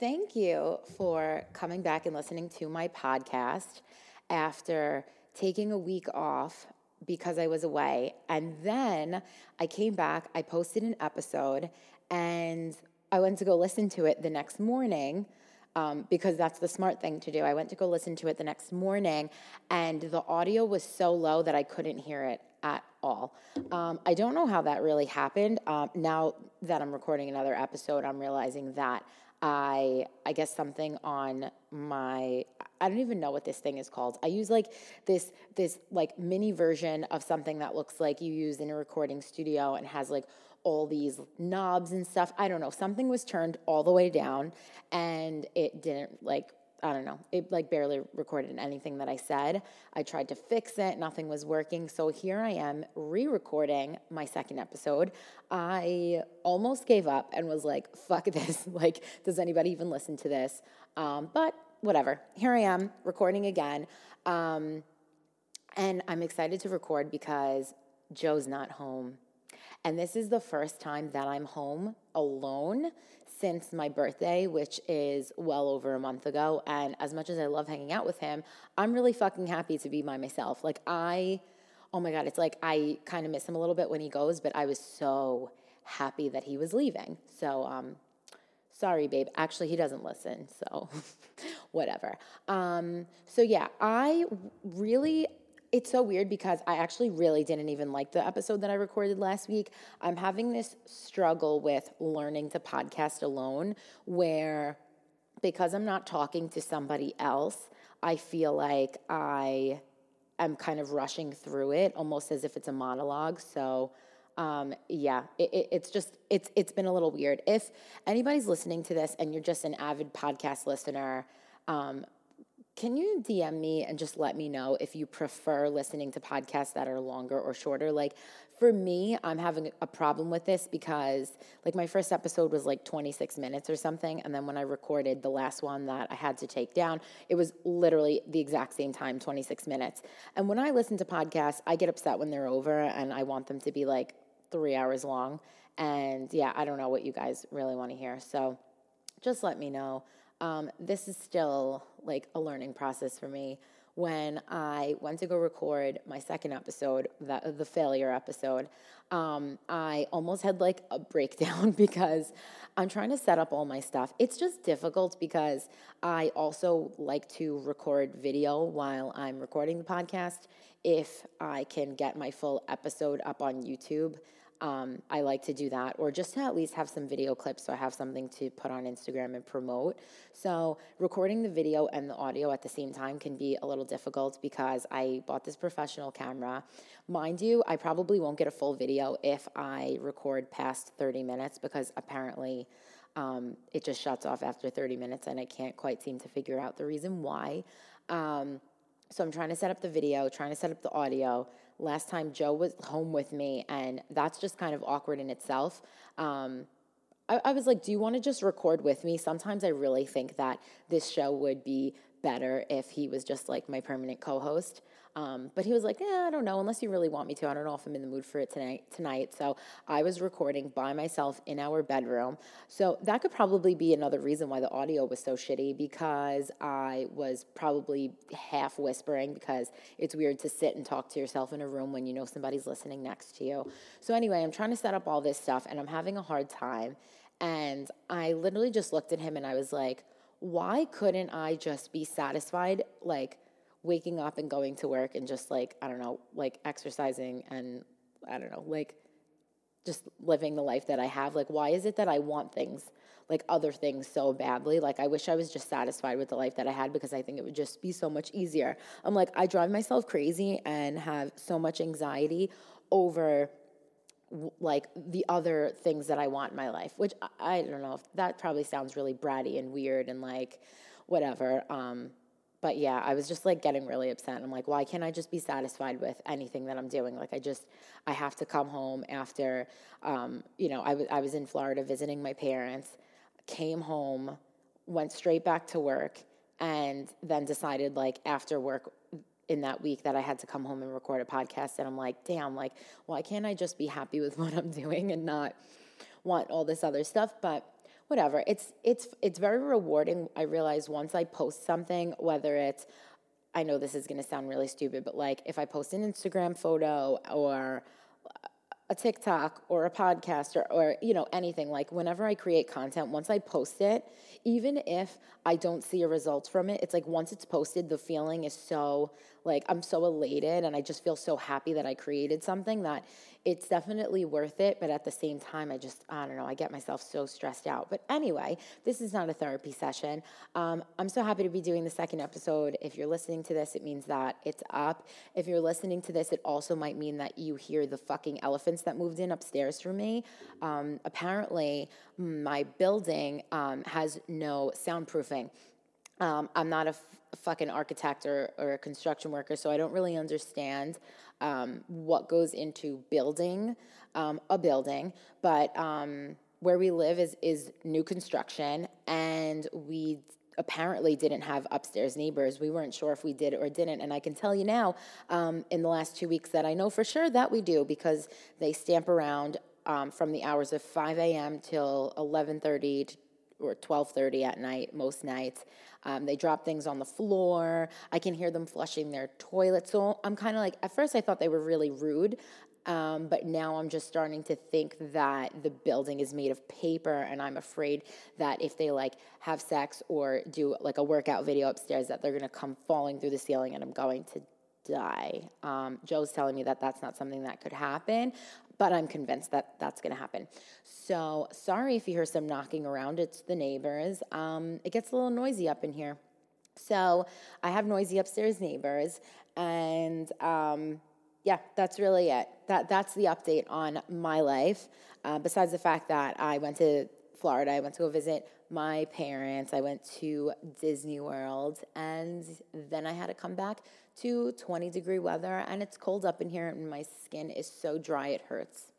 Thank you for coming back and listening to my podcast after taking a week off because I was away. And then I came back, I posted an episode, and I went to go listen to it the next morning. Um, because that's the smart thing to do. I went to go listen to it the next morning, and the audio was so low that I couldn't hear it at all. Um, I don't know how that really happened. Um, now that I'm recording another episode, I'm realizing that I I guess something on my I don't even know what this thing is called. I use like this this like mini version of something that looks like you use in a recording studio and has like all these knobs and stuff. I don't know. Something was turned all the way down and it didn't like I don't know. It like barely recorded anything that I said. I tried to fix it, nothing was working. So here I am re recording my second episode. I almost gave up and was like, fuck this. Like, does anybody even listen to this? Um, but whatever. Here I am recording again. Um, and I'm excited to record because Joe's not home. And this is the first time that I'm home alone since my birthday, which is well over a month ago. And as much as I love hanging out with him, I'm really fucking happy to be by myself. Like, I, oh my God, it's like I kind of miss him a little bit when he goes, but I was so happy that he was leaving. So, um, sorry, babe. Actually, he doesn't listen. So, whatever. Um, so, yeah, I really it's so weird because I actually really didn't even like the episode that I recorded last week. I'm having this struggle with learning to podcast alone where because I'm not talking to somebody else, I feel like I am kind of rushing through it almost as if it's a monologue. So, um, yeah, it, it, it's just it's it's been a little weird. If anybody's listening to this and you're just an avid podcast listener, um, can you DM me and just let me know if you prefer listening to podcasts that are longer or shorter? Like for me, I'm having a problem with this because like my first episode was like 26 minutes or something. And then when I recorded the last one that I had to take down, it was literally the exact same time, 26 minutes. And when I listen to podcasts, I get upset when they're over and I want them to be like three hours long. And yeah, I don't know what you guys really want to hear. So just let me know. Um, this is still like a learning process for me. When I went to go record my second episode, the failure episode, um, I almost had like a breakdown because I'm trying to set up all my stuff. It's just difficult because I also like to record video while I'm recording the podcast. If I can get my full episode up on YouTube, um, I like to do that, or just to at least have some video clips so I have something to put on Instagram and promote. So, recording the video and the audio at the same time can be a little difficult because I bought this professional camera. Mind you, I probably won't get a full video if I record past 30 minutes because apparently um, it just shuts off after 30 minutes and I can't quite seem to figure out the reason why. Um, so, I'm trying to set up the video, trying to set up the audio last time Joe was home with me, and that's just kind of awkward in itself. Um, I, I was like, Do you want to just record with me? Sometimes I really think that this show would be better if he was just like my permanent co host. Um, but he was like, yeah, I don't know, unless you really want me to. I don't know if I'm in the mood for it tonight. Tonight, so I was recording by myself in our bedroom. So that could probably be another reason why the audio was so shitty because I was probably half whispering because it's weird to sit and talk to yourself in a room when you know somebody's listening next to you. So anyway, I'm trying to set up all this stuff and I'm having a hard time. And I literally just looked at him and I was like, why couldn't I just be satisfied? Like, waking up and going to work and just like, I don't know, like exercising and I don't know, like just living the life that I have. Like, why is it that I want things, like other things, so badly? Like, I wish I was just satisfied with the life that I had because I think it would just be so much easier. I'm like, I drive myself crazy and have so much anxiety over like the other things that I want in my life, which I, I don't know if that probably sounds really bratty and weird and like whatever. Um, but yeah, I was just like getting really upset. I'm like, why can't I just be satisfied with anything that I'm doing? Like, I just, I have to come home after, um, you know, I, w- I was in Florida visiting my parents, came home, went straight back to work, and then decided, like, after work in that week that I had to come home and record a podcast. And I'm like, damn, like, why can't I just be happy with what I'm doing and not want all this other stuff? But whatever. It's it's it's very rewarding. I realize once I post something, whether it's I know this is going to sound really stupid, but like if I post an Instagram photo or a TikTok or a podcast or, or you know anything like whenever I create content once I post it even if I don't see a result from it it's like once it's posted the feeling is so like I'm so elated and I just feel so happy that I created something that it's definitely worth it. But at the same time, I just, I don't know, I get myself so stressed out. But anyway, this is not a therapy session. Um, I'm so happy to be doing the second episode. If you're listening to this, it means that it's up. If you're listening to this, it also might mean that you hear the fucking elephants that moved in upstairs for me. Um, apparently, my building um, has no soundproofing. Um, I'm not a, fucking architect or, or a construction worker, so I don't really understand um, what goes into building um, a building. But um, where we live is is new construction, and we apparently didn't have upstairs neighbors. We weren't sure if we did or didn't, and I can tell you now, um, in the last two weeks, that I know for sure that we do because they stamp around um, from the hours of 5 a.m. till 11:30 or 12:30 at night most nights. Um, they drop things on the floor. I can hear them flushing their toilet. So I'm kind of like, at first I thought they were really rude. Um, but now I'm just starting to think that the building is made of paper, and I'm afraid that if they like have sex or do like a workout video upstairs, that they're gonna come falling through the ceiling, and I'm going to die. Um, Joe's telling me that that's not something that could happen, but I'm convinced that that's going to happen. So sorry if you hear some knocking around. It's the neighbors. Um, it gets a little noisy up in here. So I have noisy upstairs neighbors, and um, yeah, that's really it. That that's the update on my life. Uh, besides the fact that I went to Florida, I went to go visit my parents. I went to Disney World, and then I had to come back to 20 degree weather, and it's cold up in here, and my skin is so dry it hurts.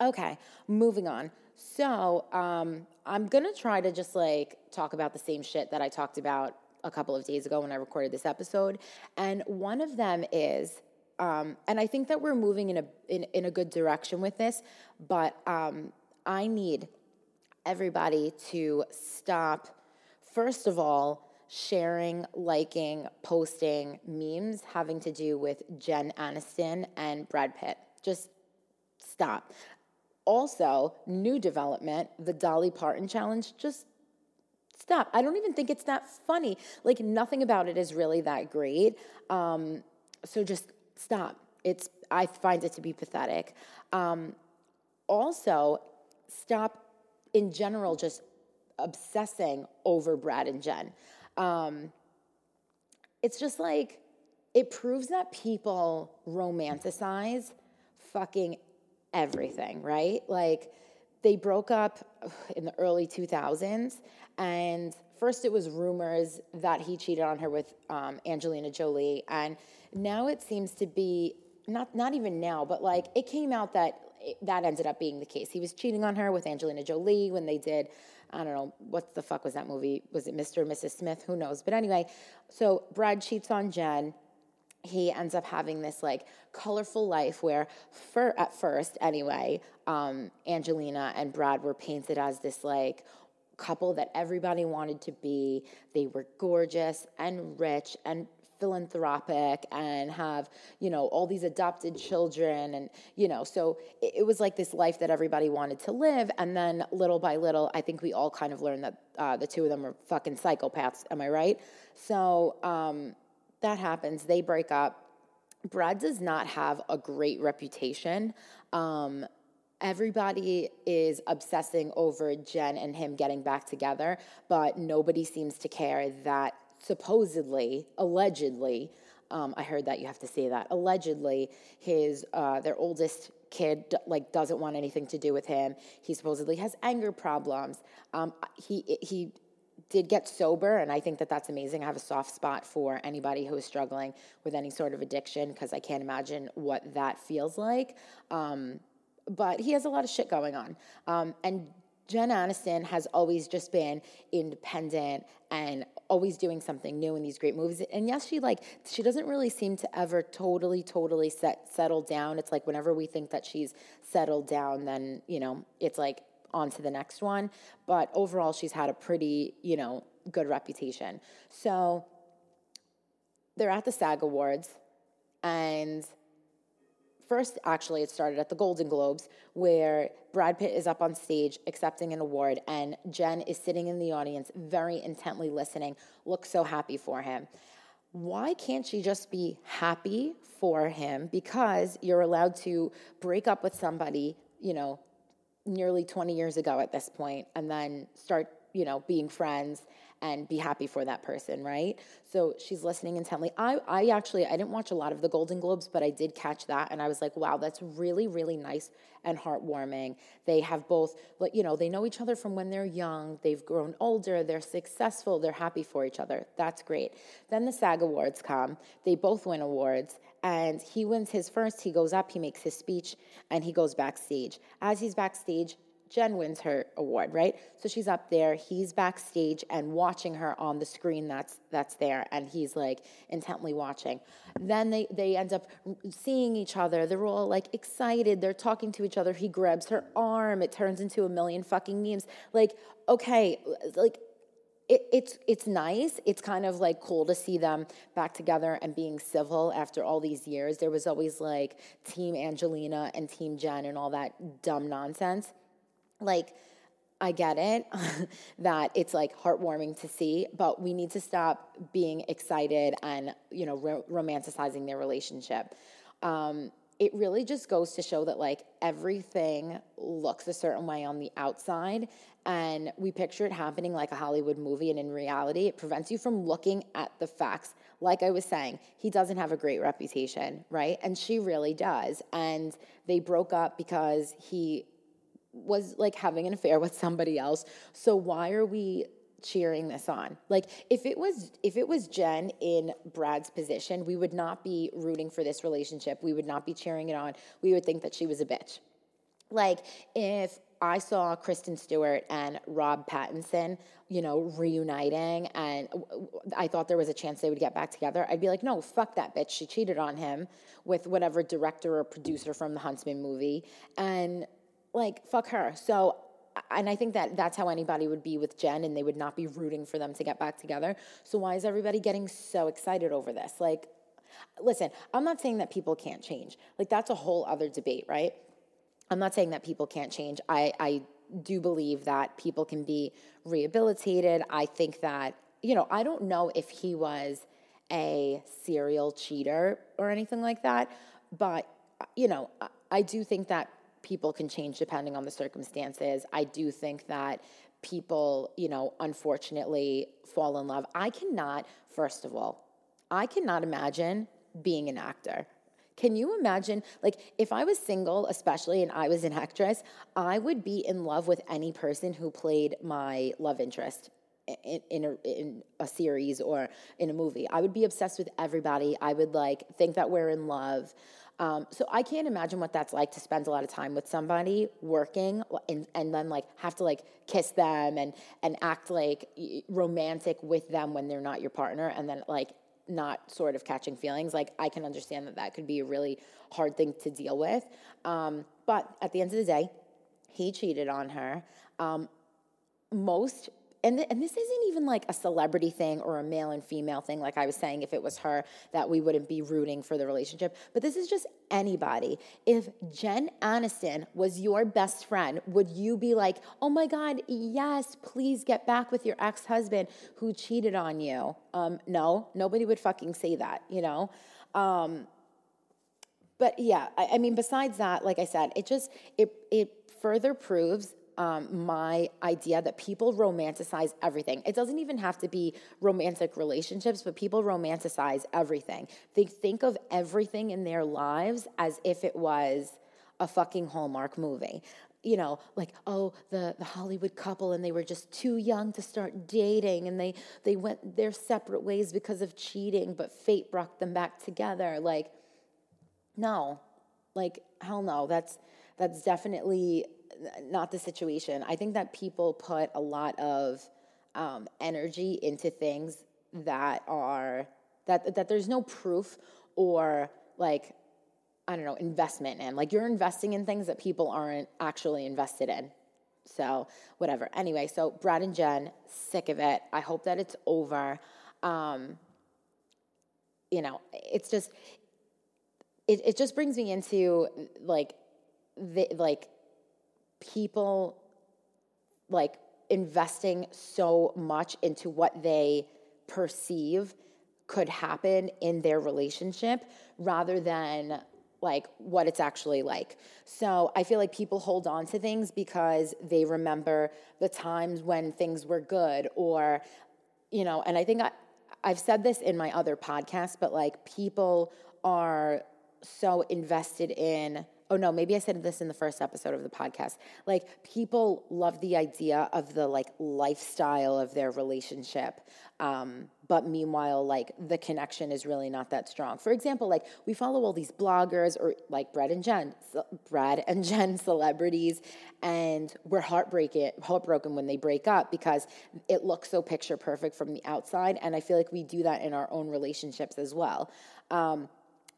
Okay, moving on. So um, I'm gonna try to just like talk about the same shit that I talked about a couple of days ago when I recorded this episode, and one of them is. Um, and I think that we're moving in a in, in a good direction with this, but um, I need everybody to stop. First of all, sharing, liking, posting memes having to do with Jen Aniston and Brad Pitt. Just stop. Also, new development, the Dolly Parton challenge, just stop. I don't even think it's that funny. Like, nothing about it is really that great. Um, so just stop. It's, I find it to be pathetic. Um, also, stop in general just obsessing over Brad and Jen um, it's just like it proves that people romanticize fucking everything, right? Like they broke up in the early 2000s, and first it was rumors that he cheated on her with um, Angelina Jolie, and now it seems to be not not even now, but like it came out that that ended up being the case. He was cheating on her with Angelina Jolie when they did I don't know, what the fuck was that movie? Was it Mr. and Mrs. Smith? Who knows? But anyway, so Brad cheats on Jen. He ends up having this like colorful life where, for, at first anyway, um, Angelina and Brad were painted as this like couple that everybody wanted to be. They were gorgeous and rich and philanthropic and have you know all these adopted children and you know so it, it, was like this life that everybody wanted to live. And then little by little i think we all kind of learned that uh, the two of them are fucking psychopaths. Am i right? So um, that happens. They break up. Brad does not have a great reputation. Um, everybody is obsessing over Jen and him getting back together, but nobody seems to care that supposedly, allegedly, um, I heard that you have to say that. Allegedly, his uh, their oldest kid like doesn't want anything to do with him. He supposedly has anger problems. Um, he he did get sober, and I think that that's amazing. I have a soft spot for anybody who is struggling with any sort of addiction because I can't imagine what that feels like. Um, but he has a lot of shit going on, um, and Jen Aniston has always just been independent and always doing something new in these great movies. And yes, she like she doesn't really seem to ever totally, totally set settle down. It's like whenever we think that she's settled down, then you know it's like on to the next one. But overall, she's had a pretty, you know, good reputation. So they're at the SAG Awards, and first, actually, it started at the Golden Globes, where Brad Pitt is up on stage accepting an award, and Jen is sitting in the audience, very intently listening, looks so happy for him. Why can't she just be happy for him? Because you're allowed to break up with somebody, you know, nearly 20 years ago at this point, and then start, you know, being friends and be happy for that person, right? So she's listening intently. I, I actually, I didn't watch a lot of the Golden Globes, but I did catch that. And I was like, wow, that's really, really nice and heartwarming. They have both, you know, they know each other from when they're young. They've grown older. They're successful. They're happy for each other. That's great. Then the SAG Awards come. They both win awards. And he wins his first. He goes up, he makes his speech, and he goes backstage. As he's backstage, Jen wins her award, right? So she's up there, he's backstage and watching her on the screen that's that's there and he's like intently watching. Then they they end up seeing each other. They're all like excited. They're talking to each other. He grabs her arm. It turns into a million fucking memes. Like, okay, like it, it's it's nice. It's kind of like cool to see them back together and being civil after all these years. There was always like Team Angelina and Team Jen and all that dumb nonsense like I get it that it's like heartwarming to see, but we need to stop being excited and you know ro- romanticizing their relationship. Um, it really just goes to show that like everything looks a certain way on the outside and we picture it happening like a Hollywood movie and in reality it prevents you from looking at the facts. Like I was saying he doesn't have a great reputation right? And she really does. And they broke up because he was like having an affair with somebody else. So why are we cheering this on? Like if it was if it was Jen in Brad's position, we would not be rooting for this relationship. We would not be cheering it on. We would think that she was a bitch. Like if I saw Kristen Stewart and Rob Pattinson, you know, reuniting, and I thought there was a chance they would get back together. I'd be like, no, fuck that bitch. She cheated on him with whatever director or producer from the Huntsman movie, and like fuck her. So and I think that that's how anybody would be with Jen and they would not be rooting for them to get back together. So why is everybody getting so excited over this? Like listen, I'm not saying that people can't change. Like that's a whole other debate, right? I'm not saying that people can't change. I I do believe that people can be rehabilitated. I think that, you know, I don't know if he was a serial cheater or anything like that, but you know, I do think that people can change depending on the circumstances. I do think that people, you know, unfortunately fall in love. I cannot, first of all, I cannot imagine being an actor. Can you imagine, like, if I was single, especially, and I was an actress, I would be in love with any person who played my love interest in, in, a, in a series or in a movie. I would be obsessed with everybody. I would, like, think that we're in love. Um, so I can't imagine what that's like to spend a lot of time with somebody working and, and then like have to like kiss them and and act like romantic with them when they're not your partner and then like not sort of catching feelings. Like I can understand that that could be a really hard thing to deal with. Um, but at the end of the day, he cheated on her. Um, most and, th- and this isn't even like a celebrity thing or a male and female thing, like I was saying, if it was her, that we wouldn't be rooting for the relationship. But this is just anybody. If Jen Aniston was your best friend, would you be like, oh my God, yes, please get back with your ex husband who cheated on you? Um, no, nobody would fucking say that, you know? Um, but yeah, I, I mean, besides that, like I said, it just, it, it further proves um, my idea that people romanticize everything. It doesn't even have to be romantic relationships, but people romanticize everything. They think of everything in their lives as if it was a fucking Hallmark movie. You know, like oh, the the Hollywood couple, and they were just too young to start dating, and they they went their separate ways because of cheating, but fate brought them back together. Like, no, like hell no. That's that's definitely not the situation. I think that people put a lot of um, energy into things that are that that there's no proof or like I don't know investment in. Like you're investing in things that people aren't actually invested in. So, whatever. Anyway, so Brad and Jen, sick of it. I hope that it's over. Um, you know, it's just, it, it just brings me into like, the, like people like investing so much into what they perceive could happen in their relationship rather than like what it's actually like. So I feel like people hold on to things because they remember the times when things were good or you know, and I think I I've said this in my other podcasts, but like people are so invested in oh no, maybe I said this in the first episode of the podcast. Like people love the idea of the like lifestyle of their relationship. Um, but meanwhile, like the connection is really not that strong. For example, like we follow all these bloggers or like Brad and Jen, Brad and Jen celebrities, and we're heartbreaking, heartbroken when they break up because it looks so picture perfect from the outside. And I feel like we do that in our own relationships as well. Um,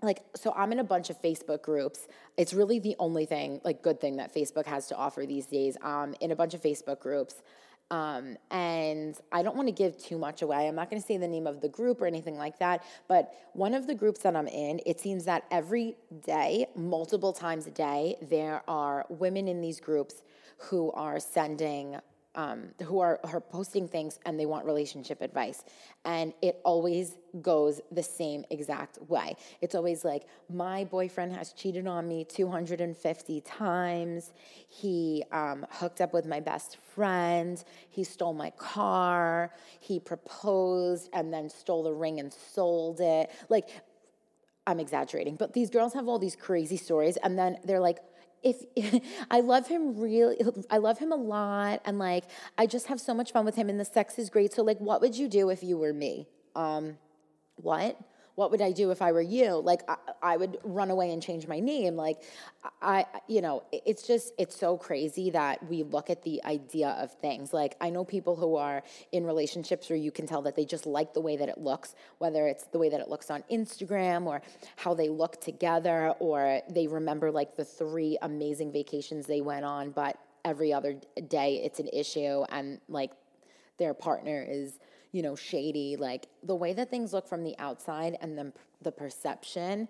like so i'm in a bunch of facebook groups it's really the only thing like good thing that facebook has to offer these days um in a bunch of facebook groups um, and I don't want to give too much away. I'm not going to say the name of the group or anything like that. But one of the groups that I'm in, it seems that every day, multiple times a day, there are women in these groups who are sending um, who are, are posting things and they want relationship advice. And it always goes the same exact way. It's always like, my boyfriend has cheated on me 250 times. He um, hooked up with my best friend. He stole my car. He proposed and then stole the ring and sold it. Like, I'm exaggerating, but these girls have all these crazy stories. And then they're like, if I love him really, I love him a lot, and like I just have so much fun with him, and the sex is great. So like, what would you do if you were me? Um, what? What would I do if I were you? Like, I, I, would run away and change my name. Like, I, you know, it's just, it's so crazy that we look at the idea of things. Like, I know people who are in relationships where you can tell that they just like the way that it looks, whether it's the way that it looks on Instagram or how they look together, or they remember like the three amazing vacations they went on, but every other day it's an issue and like their partner is you know, shady. Like the way that things look from the outside and then the perception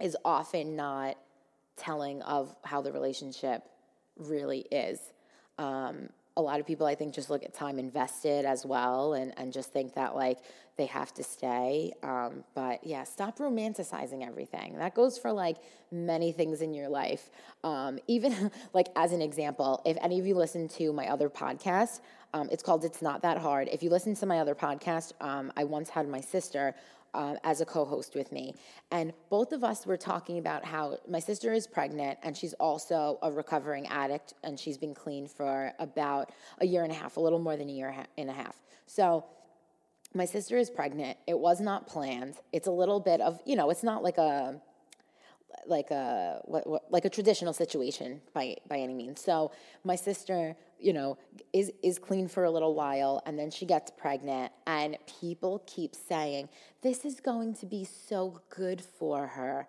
is often not telling of how the relationship really is. Um, a lot of people, I think, just look at time invested as well and, and just think that like they have to stay. Um, but yeah, stop romanticizing everything. That goes for like many things in your life. Um, even like as an example, if any of you listen to my other podcast, um, it's called It's Not That Hard. If you listen to my other podcast, um, I once had my sister uh, as a co host with me. And both of us were talking about how my sister is pregnant and she's also a recovering addict and she's been clean for about a year and a half, a little more than a year and a half. So, my sister is pregnant. It was not planned. It's a little bit of, you know, it's not like a like a what, what, like a traditional situation by by any means. So my sister, you know, is is clean for a little while and then she gets pregnant and people keep saying this is going to be so good for her.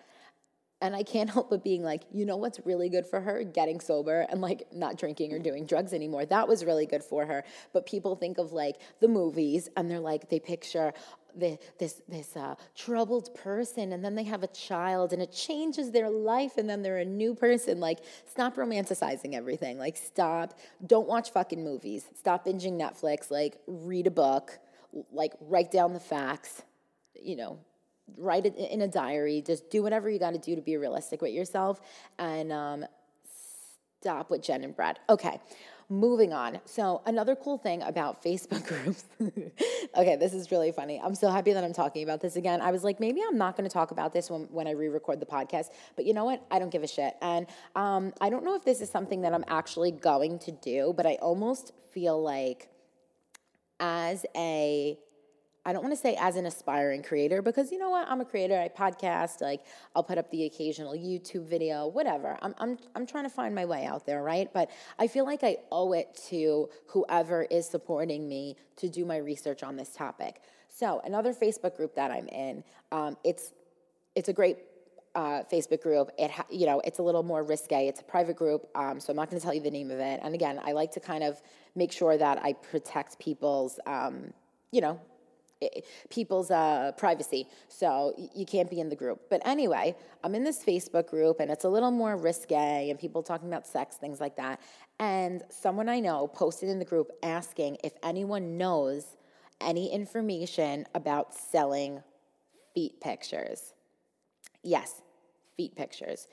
And I can't help but being like, you know what's really good for her? Getting sober and like not drinking or doing drugs anymore. That was really good for her. But people think of like the movies and they're like, they picture, this this uh, troubled person and then they have a child and it changes their life and then they're a new person. Like stop romanticizing everything. Like stop. Don't watch fucking movies. Stop binging netflix. Like read a book. Like write down the facts. You know write it in a diary. Just do whatever you got to do to be realistic with yourself. And um, stop with jen and brad okay Moving on. So, another cool thing about Facebook groups. okay, this is really funny. I'm so happy that I'm talking about this again. I was like, maybe I'm not going to talk about this when, when I re record the podcast, but you know what? I don't give a shit. And um, I don't know if this is something that I'm actually going to do, but I almost feel like as a I don't want to say as an aspiring creator because you know what? I'm a creator. I podcast, like I'll put up the occasional YouTube video, whatever. I'm I'm I'm trying to find my way out there, right? But I feel like I owe it to whoever is supporting me to do my research on this topic. So another Facebook group that I'm in, um, it's it's a great uh, Facebook group. It ha- you know it's a little more risque. It's a private group, um, so I'm not going to tell you the name of it. And again, I like to kind of make sure that I protect people's um, you know people's uh, privacy. So you can't be in the group. But anyway, I'm in this Facebook group and it's a little more risque and people talking about sex, things like that. And someone I know posted in the group asking if anyone knows any information about selling feet pictures. Yes, feet pictures.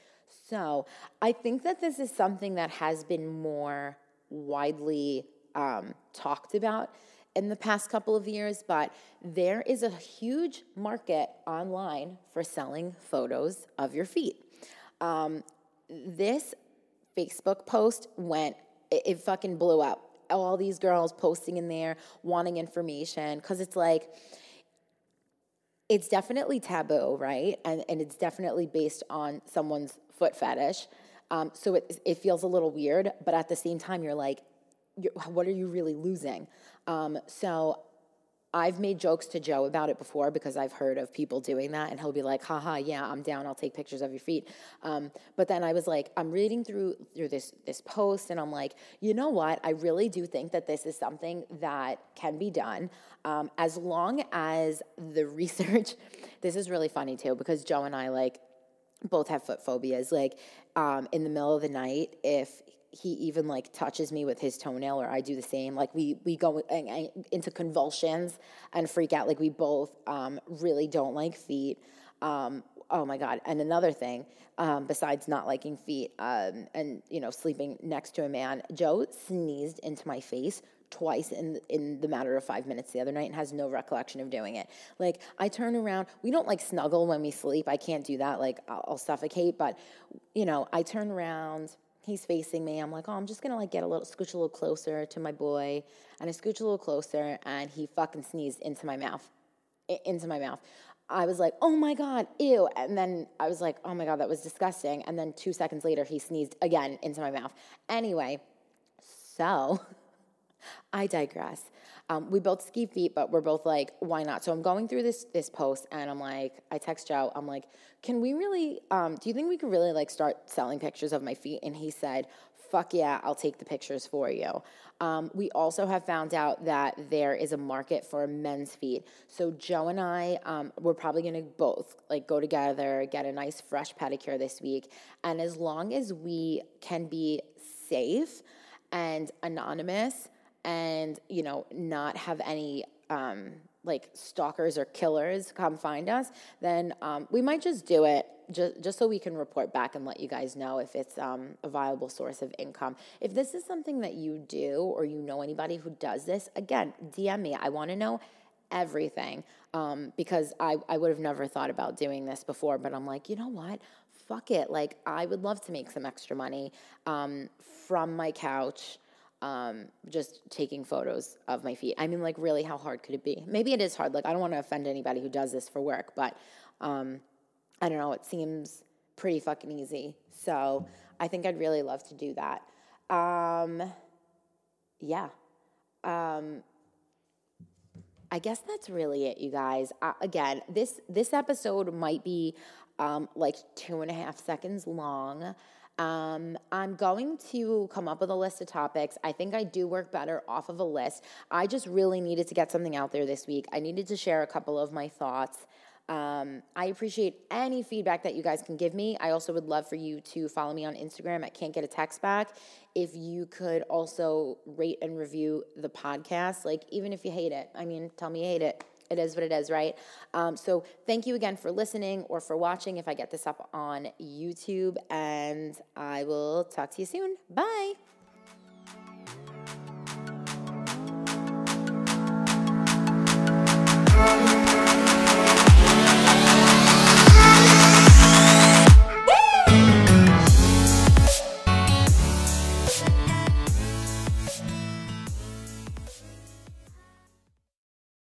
So I think that this is something that has been more widely um, talked about in the past couple of years, but there is a huge market online for selling photos of your feet. Um, this Facebook post went, it, it fucking blew up. All these girls posting in there wanting information because it's like, it's definitely taboo, right? And, and it's definitely based on someone's foot fetish. Um, so it, it feels a little weird, but at the same time, you're like, what are you really losing? Um, so I've made jokes to Joe about it before because I've heard of people doing that, and he'll be like, "Haha, yeah, I'm down. I'll take pictures of your feet." Um, but then I was like, I'm reading through through this this post, and I'm like, you know what? I really do think that this is something that can be done um, as long as the research. this is really funny too because Joe and I like both have foot phobias. Like um, in the middle of the night, if he even like touches me with his toenail or I do the same. Like we we go into convulsions and freak out. Like we both um, really don't like feet. Um, oh my god! And another thing, um, besides not liking feet um, and you know sleeping next to a man, Joe sneezed into my face twice in in the matter of five minutes the other night and has no recollection of doing it. Like I turn around, we don't like snuggle when we sleep. I can't do that. Like I'll, I'll suffocate. But you know, I turn around he's facing me. I'm like, oh, I'm just gonna like get a little scooch a little closer to my boy, and I scooch a little closer, and he fucking sneezed into my mouth, I- into my mouth. I was like, oh my god, ew, and then I was like, oh my god, that was disgusting. And then two seconds later, he sneezed again into my mouth. Anyway, so I digress. Um, we both ski feet, but we're both like, why not? So I'm going through this this post, and I'm like, I text Joe, I'm like, can we really? Um, do you think we could really like start selling pictures of my feet? And he said, fuck yeah, I'll take the pictures for you. Um, we also have found out that there is a market for men's feet. So Joe and I, um, we're probably going to both like go together, get a nice fresh pedicure this week, and as long as we can be safe and anonymous and you know not have any um, like stalkers or killers come find us, then um, we might just do it just, just so we can report back and let you guys know if it's um, a viable source of income. If this is something that you do or you know anybody who does this, again, DM me. I want to know everything um, because I, I would have never thought about doing this before, but I'm like, you know what? Fuck it. Like, I would love to make some extra money um, from my couch um, just taking photos of my feet. I mean, like, really, how hard could it be? Maybe it is hard. Like, I don't want to offend anybody who does this for work, but um, I don't know. It seems pretty fucking easy. So I think I'd really love to do that. Um, yeah. Um, I guess that's really it, you guys. Uh, again, this this episode might be um, like two and a half seconds long. Um, I'm going to come up with a list of topics. I think I do work better off of a list. I just really needed to get something out there this week. I needed to share a couple of my thoughts. Um, I appreciate any feedback that you guys can give me. I also would love for you to follow me on Instagram at Can't Get a Text Back. If you could also rate and review the podcast, like even if you hate it, I mean, tell me you hate it it is what it is, right? Um, so thank you again for listening or for watching if I get this up on YouTube, and I will talk to you soon. Bye.